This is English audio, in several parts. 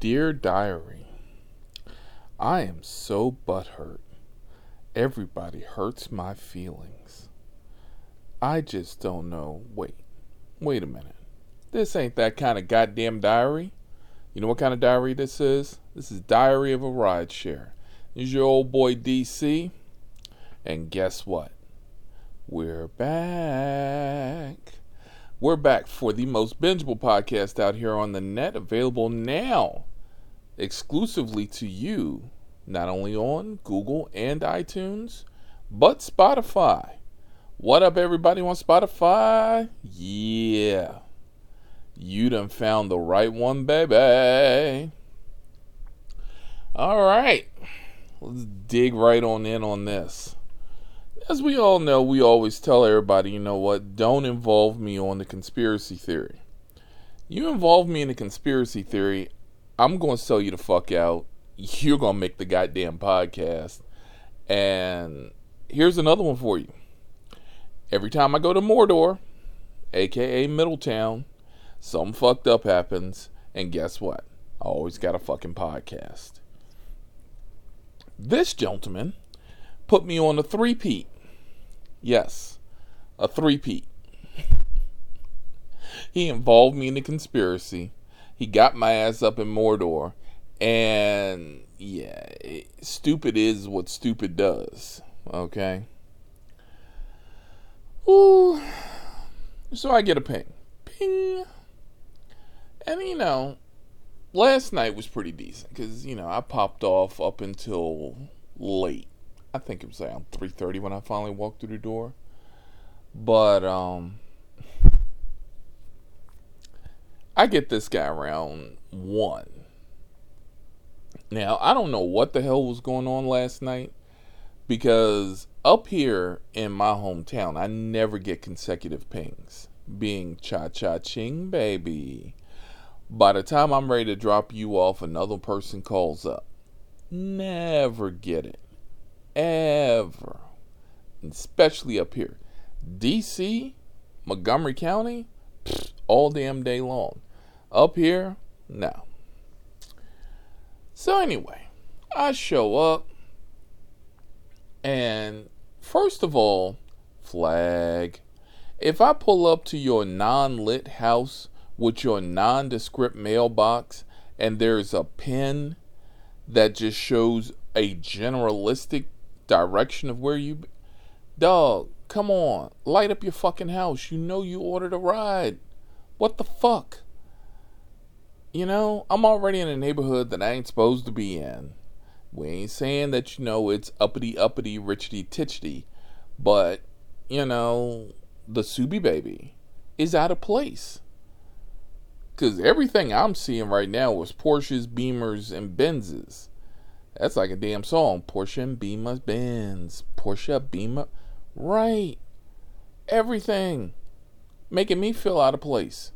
Dear Diary, I am so butthurt. Everybody hurts my feelings. I just don't know. Wait, wait a minute. This ain't that kind of goddamn diary. You know what kind of diary this is? This is Diary of a Ride Share. This is your old boy DC. And guess what? We're back. We're back for the most bingeable podcast out here on the net, available now exclusively to you, not only on Google and iTunes, but Spotify. What up, everybody on Spotify? Yeah. You done found the right one, baby. All right. Let's dig right on in on this. As we all know, we always tell everybody, you know what, don't involve me on the conspiracy theory. You involve me in the conspiracy theory, I'm going to sell you the fuck out. You're going to make the goddamn podcast. And here's another one for you. Every time I go to Mordor, aka Middletown, something fucked up happens. And guess what? I always got a fucking podcast. This gentleman put me on a three-peat. Yes, a three-peat. he involved me in the conspiracy he got my ass up in Mordor, and yeah, it, stupid is what stupid does. Okay. Ooh. So I get a ping, ping, and you know, last night was pretty decent because you know I popped off up until late. I think it was around three thirty when I finally walked through the door. But um I get this guy around one. Now, I don't know what the hell was going on last night because up here in my hometown, I never get consecutive pings. Being cha cha ching, baby. By the time I'm ready to drop you off, another person calls up. Never get it. Ever. Especially up here. DC, Montgomery County, all damn day long. Up here, no. So, anyway, I show up, and first of all, flag. If I pull up to your non lit house with your nondescript mailbox and there's a pin that just shows a generalistic direction of where you. Dog, come on. Light up your fucking house. You know you ordered a ride. What the fuck? you know, I'm already in a neighborhood that I ain't supposed to be in. We ain't saying that, you know, it's uppity, uppity, richity, titchity, but, you know, the Subi baby is out of place. Because everything I'm seeing right now is Porsches, Beamers, and Benzes. That's like a damn song. Porsche and Beamer, Benz. Porsche, Beamer. Right. Everything. Making me feel out of place.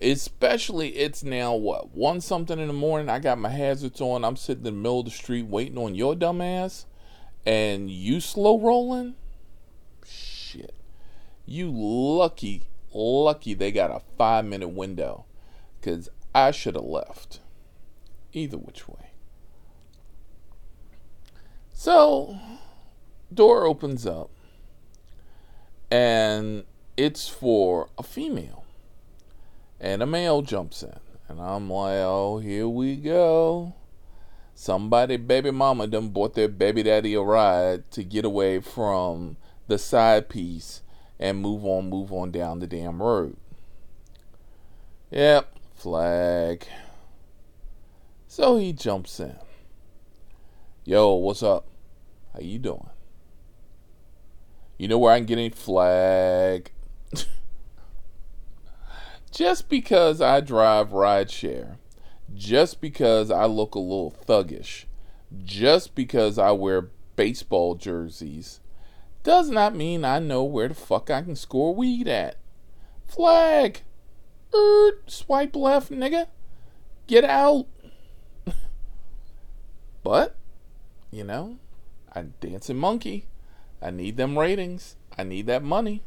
Especially, it's now what one something in the morning. I got my hazards on. I'm sitting in the middle of the street waiting on your dumb ass, and you slow rolling. Shit, you lucky, lucky they got a five minute window, cause I should have left. Either which way. So, door opens up, and it's for a female and a male jumps in. And I'm like, oh, here we go. Somebody, baby mama, done bought their baby daddy a ride to get away from the side piece and move on, move on down the damn road. Yep, flag. So he jumps in. Yo, what's up? How you doing? You know where I can get any flag? just because I drive rideshare, just because I look a little thuggish, just because I wear baseball jerseys, does not mean I know where the fuck I can score weed at. Flag! Er, swipe left, nigga. Get out. but, you know, I'm dancing monkey. I need them ratings. I need that money.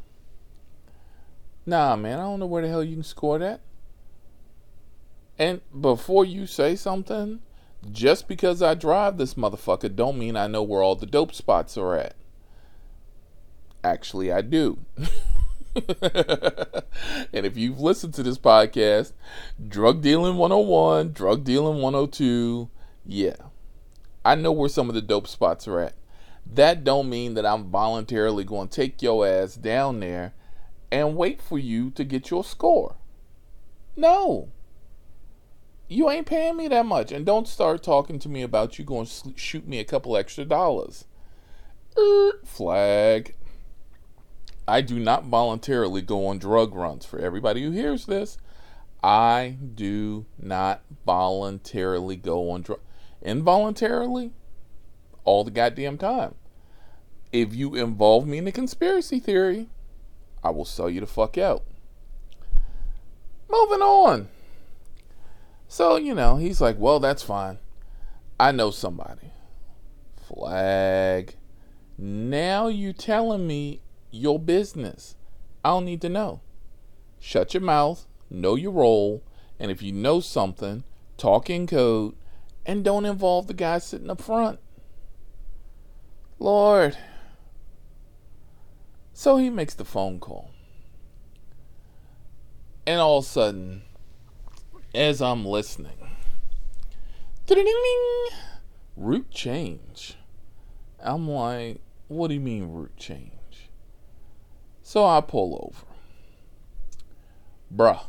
Nah, man, I don't know where the hell you can score that. And before you say something, just because I drive this motherfucker don't mean I know where all the dope spots are at. Actually, I do. and if you've listened to this podcast, Drug Dealing 101, Drug Dealing 102, yeah. I know where some of the dope spots are at. That don't mean that I'm voluntarily going to take your ass down there and wait for you to get your score. No. You ain't paying me that much. And don't start talking to me about you going to shoot me a couple extra dollars. Er, flag. I do not voluntarily go on drug runs. For everybody who hears this, I do not voluntarily go on drug. Involuntarily, all the goddamn time. If you involve me in a conspiracy theory, I will sell you the fuck out. Moving on. So, you know, he's like, well, that's fine. I know somebody. Flag. Now you telling me your business. I don't need to know. Shut your mouth, know your role, and if you know something, talk in code and don't involve the guy sitting up front. Lord. So he makes the phone call. And all of a sudden, as I'm listening, route change. I'm like, what do you mean route change? So I pull over. Bruh,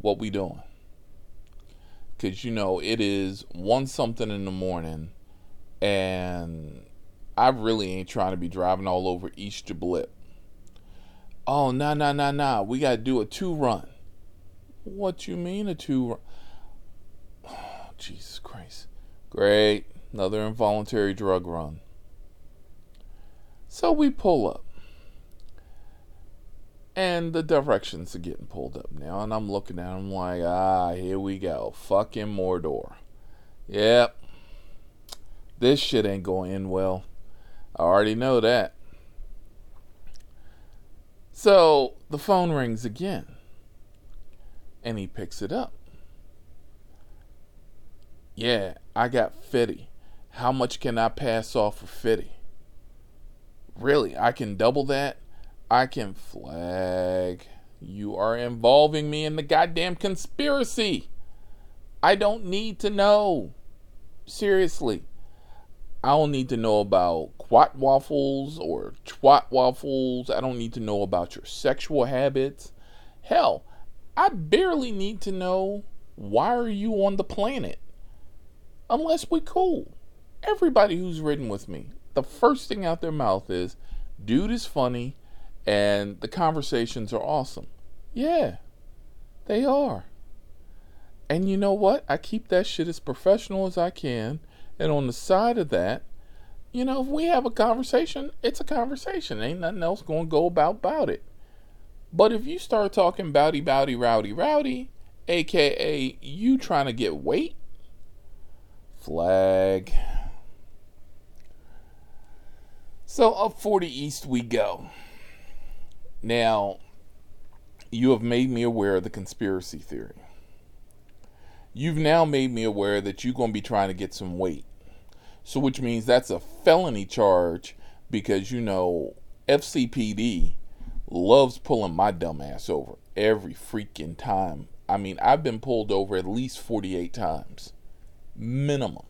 what we doing? Cause you know it is one something in the morning, and I really ain't trying to be driving all over East Blip. Oh nah nah nah nah, we gotta do a two run. What you mean a two run? Oh, Jesus Christ! Great, another involuntary drug run. So we pull up and the directions are getting pulled up now, and I'm looking at them like, ah, here we go. Fucking Mordor. Yep. This shit ain't going in well. I already know that. So the phone rings again. And he picks it up. Yeah, I got 50. How much can I pass off for 50? Really? I can double that? I can flag. You are involving me in the goddamn conspiracy. I don't need to know. Seriously. I don't need to know about quat waffles or twat waffles. I don't need to know about your sexual habits. Hell, I barely need to know why are you on the planet? Unless we cool. Everybody who's ridden with me, the first thing out their mouth is, dude is funny and the conversations are awesome. Yeah, they are. And you know what? I keep that shit as professional as I can. And on the side of that, you know, if we have a conversation, it's a conversation. Ain't nothing else to go about about it. But if you start talking bowdy, bowdy, rowdy, rowdy, aka you trying to get weight, flag. So up 40 East we go. Now, you have made me aware of the conspiracy theory. You've now made me aware that you're to be trying to get some weight. So, which means that's a felony charge because, you know, FCPD loves pulling my dumb ass over every freaking time. I mean, I've been pulled over at least 48 times. Minimum.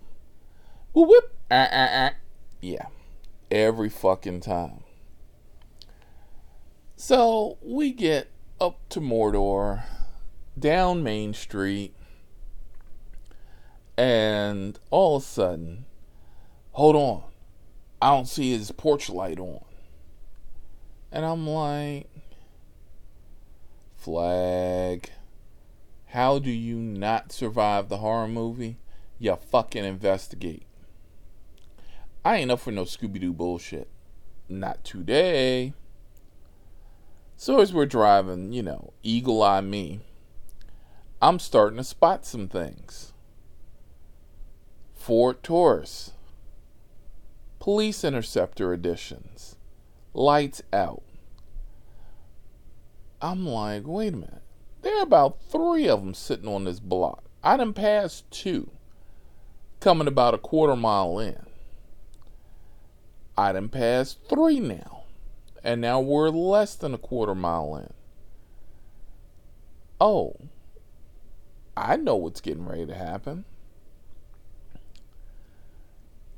Whoop, whoop. Uh, uh, uh. Yeah. Every fucking time. So we get up to Mordor, down Main Street, and all of a sudden, hold on, I don't see his porch light on. And I'm like, flag. How do you not survive the horror movie? You fucking investigate. I ain't up for no Scooby Doo bullshit. Not today. So as we're driving, you know, eagle eye me, I'm starting to spot some things. Ford Taurus, police interceptor editions, lights out. I'm like, wait a minute. There are about three of them sitting on this block. I done passed two, coming about a quarter mile in. I done passed three now, and now we're less than a quarter mile in. Oh, I know what's getting ready to happen.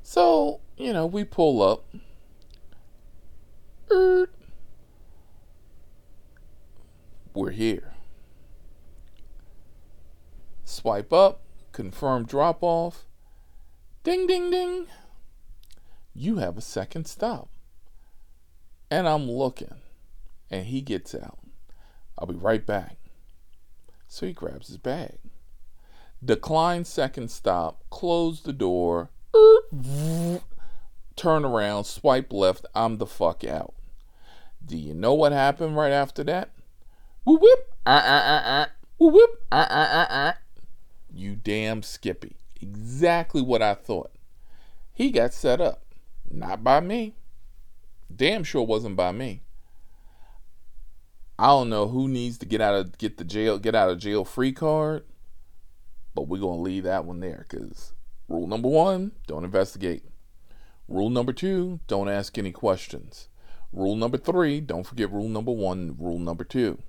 So, you know, we pull up. Er, we're here. Swipe up, confirm drop off. Ding, ding, ding. You have a second stop. And I'm looking, and he gets out. I'll be right back. So he grabs his bag. Decline second stop, close the door, turn around, swipe left, I'm the fuck out. Do you know what happened right after that? Whoop whip, ah ah ah ah, whoop whip, ah ah ah ah. You damn Skippy. Exactly what I thought. He got set up. Not by me. Damn sure wasn't by me. I don't know who needs to get out of get the jail get out of jail free card, but we're gonna leave that one there because rule number one, don't investigate. Rule number two, don't ask any questions. Rule number three, don't forget rule number one, rule number two.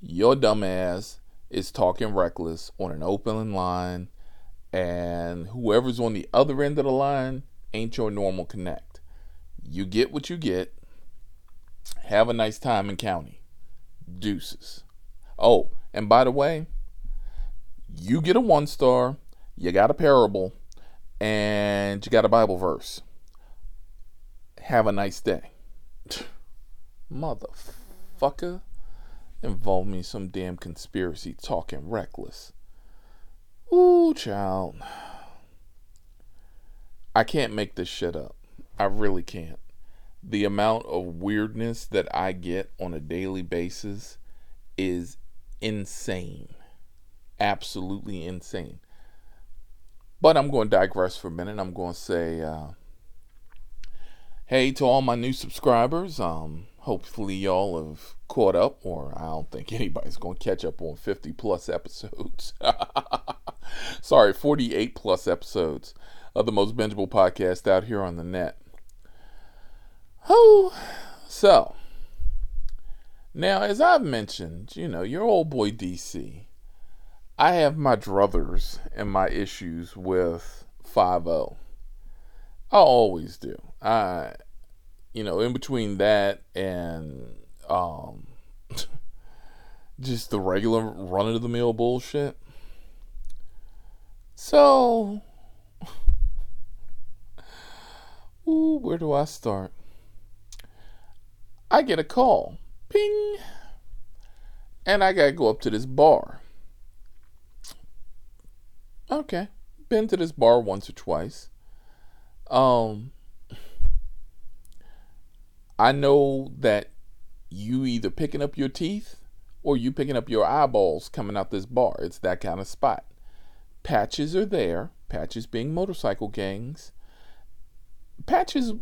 Your dumbass is talking reckless on an open line, and whoever's on the other end of the line ain't your normal connect. You get what you get. Have a nice time in county. Deuces. Oh, and by the way, you get a one star, you got a parable, and you got a Bible verse. Have a nice day. Motherfucker. Involve me in some damn conspiracy talking reckless. Ooh, child. I can't make this shit up. I really can't the amount of weirdness that I get on a daily basis is insane. Absolutely insane. But I'm going to digress for a minute. I'm going to say, uh, hey to all my new subscribers. Um, hopefully y'all have caught up, or I don't think anybody's going to catch up on 50 plus episodes. Sorry, 48 plus episodes of the most bingeable podcast out here on the net. Oh, so now as I've mentioned, you know, your old boy DC, I have my druthers and my issues with 5 I always do. I, you know, in between that and um, just the regular run of the mill bullshit. So, ooh, where do I start? I get a call. Ping. And I gotta go up to this bar. Okay. Been to this bar once or twice. Um I know that you either picking up your teeth or you picking up your eyeballs coming out this bar. It's that kind of spot. Patches are there, patches being motorcycle gangs. Patches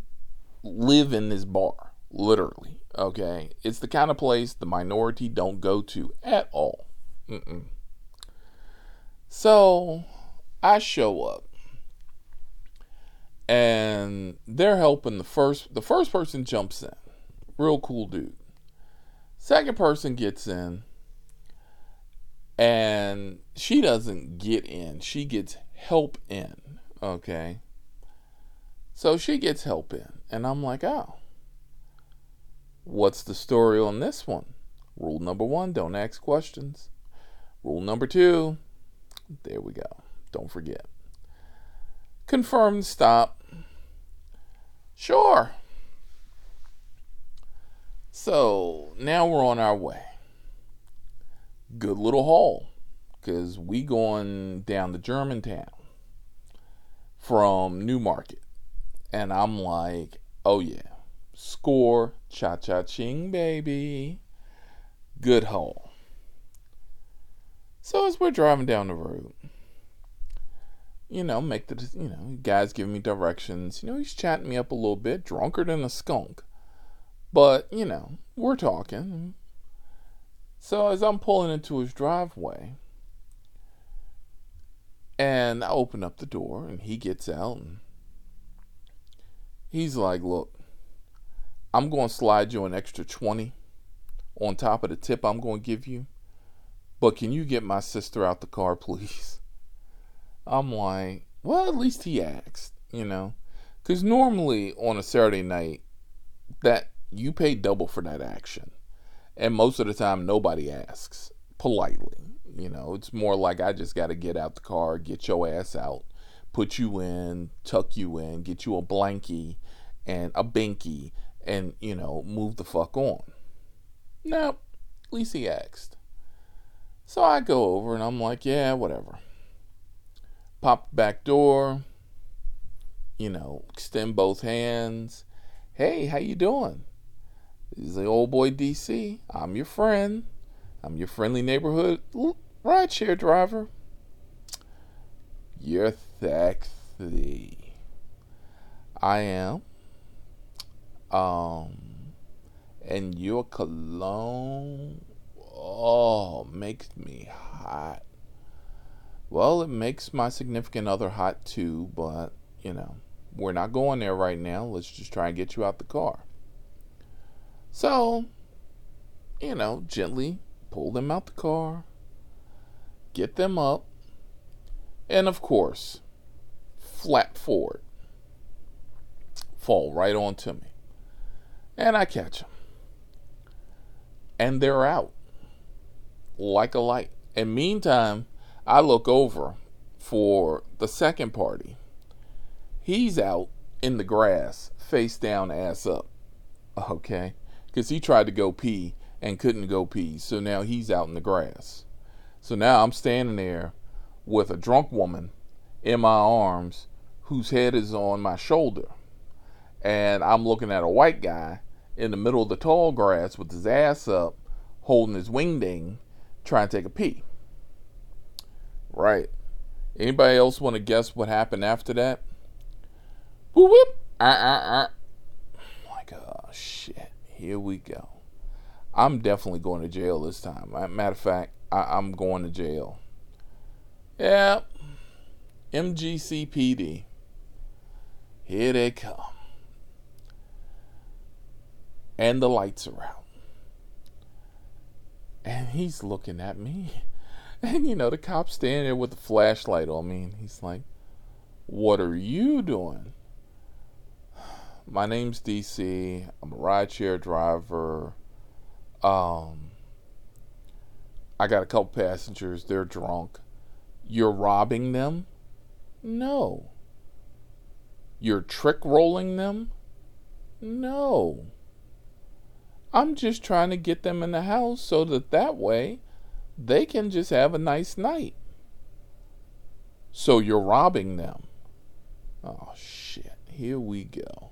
live in this bar literally. Okay, it's the kind of place the minority don't go to at all. Mm-mm. So I show up, and they're helping the first. The first person jumps in, real cool dude. Second person gets in, and she doesn't get in. She gets help in. Okay. So she gets help in, and I'm like, oh What's the story on this one? Rule number one don't ask questions. Rule number two there we go. Don't forget. Confirm stop. Sure. So now we're on our way. Good little haul. Because we going down to Germantown from New Market. And I'm like, oh yeah Score, cha cha ching, baby. Good haul. So as we're driving down the road, you know, make the you know, guys giving me directions. You know, he's chatting me up a little bit, drunker than a skunk. But, you know, we're talking. So as I'm pulling into his driveway, And I open up the door and he gets out and he's like, Look, I'm going to slide you an extra 20 on top of the tip I'm going to give you. But can you get my sister out the car, please? I'm like, Well, at least he asked, you know? Because normally on a Saturday night, that you pay double for that action. And most of the time, nobody asks politely. You know, it's more like I just got to get out the car, get your ass out, put you in, tuck you in, get you a blankie and a binky, and, you know, move the fuck on. No, at least he asked. So I go over and I'm like, yeah, whatever. Pop back door, you know, extend both hands. Hey, how you doing? This is the old boy DC. I'm your friend. I'm your friendly neighborhood rideshare driver. You're sexy. I am. Um, and your cologne, oh, makes me hot. Well, it makes my significant other hot too, but you know, we're not going there right now. Let's just try and get you out the car. So, you know, gently pull them out the car, get them up, and of course, flat forward, fall right onto me. And I catch them. And they're out like a light. And meantime, I look over for the second party. He's out in the grass, face down, ass up. Okay? Because he tried to go pee and couldn't go pee. So now he's out in the grass. So now I'm standing there with a drunk woman in my arms whose head is on my shoulder. And I'm looking at a white guy in the middle of the tall grass with his ass up, holding his wingding, trying to take a pee. Right. Anybody else want to guess what happened after that? Whoop whoop. Uh. Like, oh shit. Here we go. I'm definitely going to jail this time. Matter of fact, I, am going to jail. Yeah. MGCPD. Here they come. And the lights are out. And he's looking at me. And you know, the cop's standing there with the flashlight on me. And he's like, What are you doing? My name's DC. I'm a rideshare driver. Um, I got a couple passengers. They're drunk. You're robbing them? No. You're trick rolling them? No. I'm just trying to get them in the house so that that way they can just have a nice night. So you're robbing them. Oh, shit. Here we go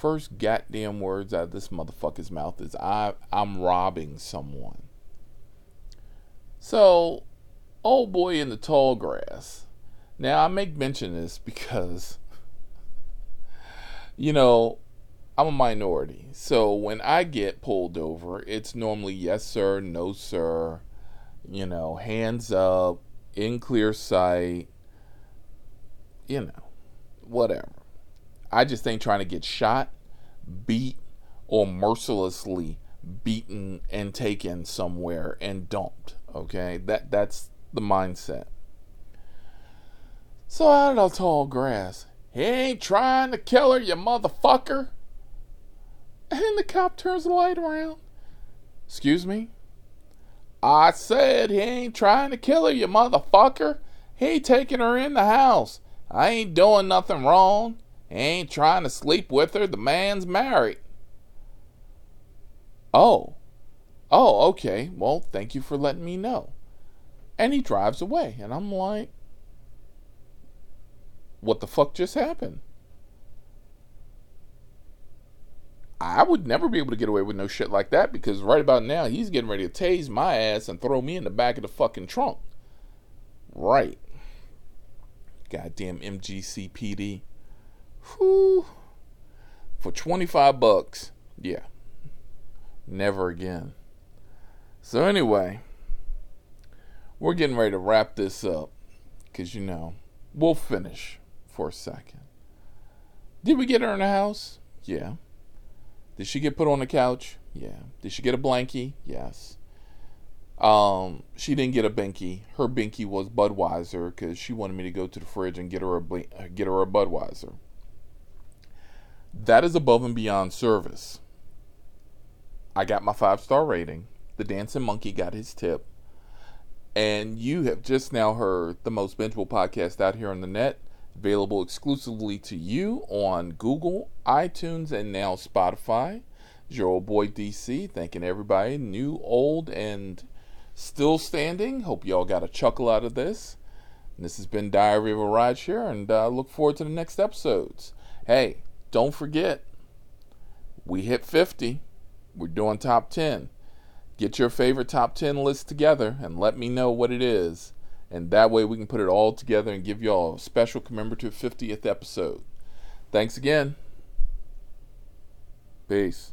first goddamn words out of this motherfucker's mouth is I I'm robbing someone. So, old boy in the tall grass. Now I make mention this because you know, I'm a minority. So when I get pulled over, it's normally yes sir, no sir, you know, hands up, in clear sight, you know, whatever. I just ain't trying to get shot, beat, or mercilessly beaten and taken somewhere and dumped. Okay, that that's the mindset. So out of the tall grass, he ain't trying to kill her, you motherfucker. And the cop turns the light around. Excuse me? I said he ain't trying to kill her, you motherfucker. He taking her in the house. I ain't doing nothing wrong. He ain't trying to sleep with her. The man's married. Oh. Oh, okay. Well, thank you for letting me know. And he drives away. And I'm like, what the fuck just happened? I would never be able to get away with no shit like that because right about now he's getting ready to tase my ass and throw me in the back of the fucking trunk. Right. Goddamn MGCPD. Whew. For 25 bucks. Yeah. Never again. So, anyway, we're getting ready to wrap this up. because you know, we'll finish for a second. Did we get her in the house? Yeah. Did she get put on the couch? Yeah. Did she get a blankie? Yes. Um, she didn't get a binky. Her binky was Budweiser because she wanted me to go to the fridge and get her a get her a Budweiser. That is above and beyond service. I got my five star rating. The dancing monkey got his tip. And you have just now heard the most bingeable podcast out here on the net, available exclusively to you on Google, iTunes, and now Spotify. It's your old boy DC, thanking everybody, new, old, and still standing. Hope y'all got a chuckle out of this. And this has been Diary of a Rideshare, and uh, look forward to the next episodes. Hey, don't forget, we hit 50. We're doing top 10. Get your favorite top 10 list together and let me know what it is. And that way we can put it all together and give y'all a special commemorative 50th episode. Thanks again. Peace.